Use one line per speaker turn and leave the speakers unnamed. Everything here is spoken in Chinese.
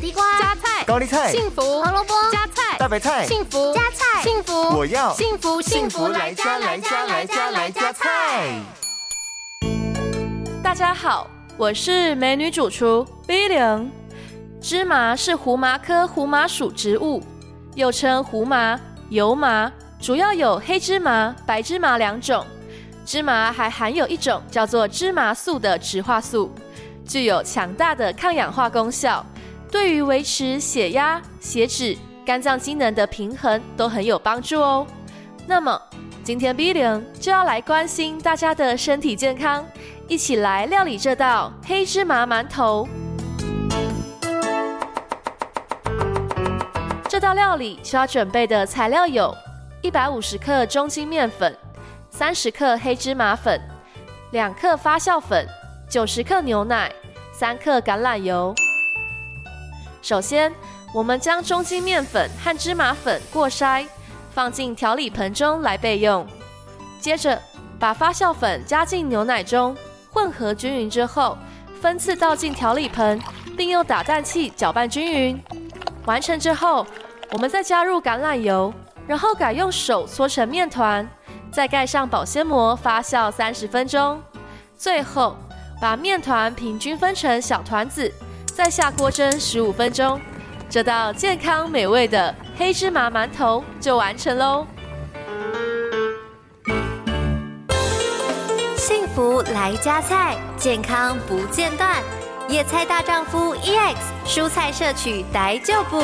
地瓜、
加菜、
高丽菜、
幸福、
胡萝卜、
加菜、
大白菜、
幸福、
加菜、
幸福，
我要
幸福
幸福来加来加来加来加菜。
大家好，我是美女主厨 B 零。芝麻是胡麻科胡麻属植物，又称胡麻、油麻，主要有黑芝麻、白芝麻两种。芝麻还含有一种叫做芝麻素的植化素，具有强大的抗氧化功效，对于维持血压、血脂、肝脏机能的平衡都很有帮助哦。那么今天 B 零就要来关心大家的身体健康，一起来料理这道黑芝麻馒头。这道料理需要准备的材料有：一百五十克中筋面粉。三十克黑芝麻粉，两克发酵粉，九十克牛奶，三克橄榄油。首先，我们将中筋面粉和芝麻粉过筛，放进调理盆中来备用。接着，把发酵粉加进牛奶中，混合均匀之后，分次倒进调理盆，并用打蛋器搅拌均匀。完成之后，我们再加入橄榄油，然后改用手搓成面团。再盖上保鲜膜发酵三十分钟，最后把面团平均分成小团子，再下锅蒸十五分钟，这道健康美味的黑芝麻馒头就完成喽。
幸福来加菜，健康不间断。野菜大丈夫 EX，蔬菜摄取逮就补。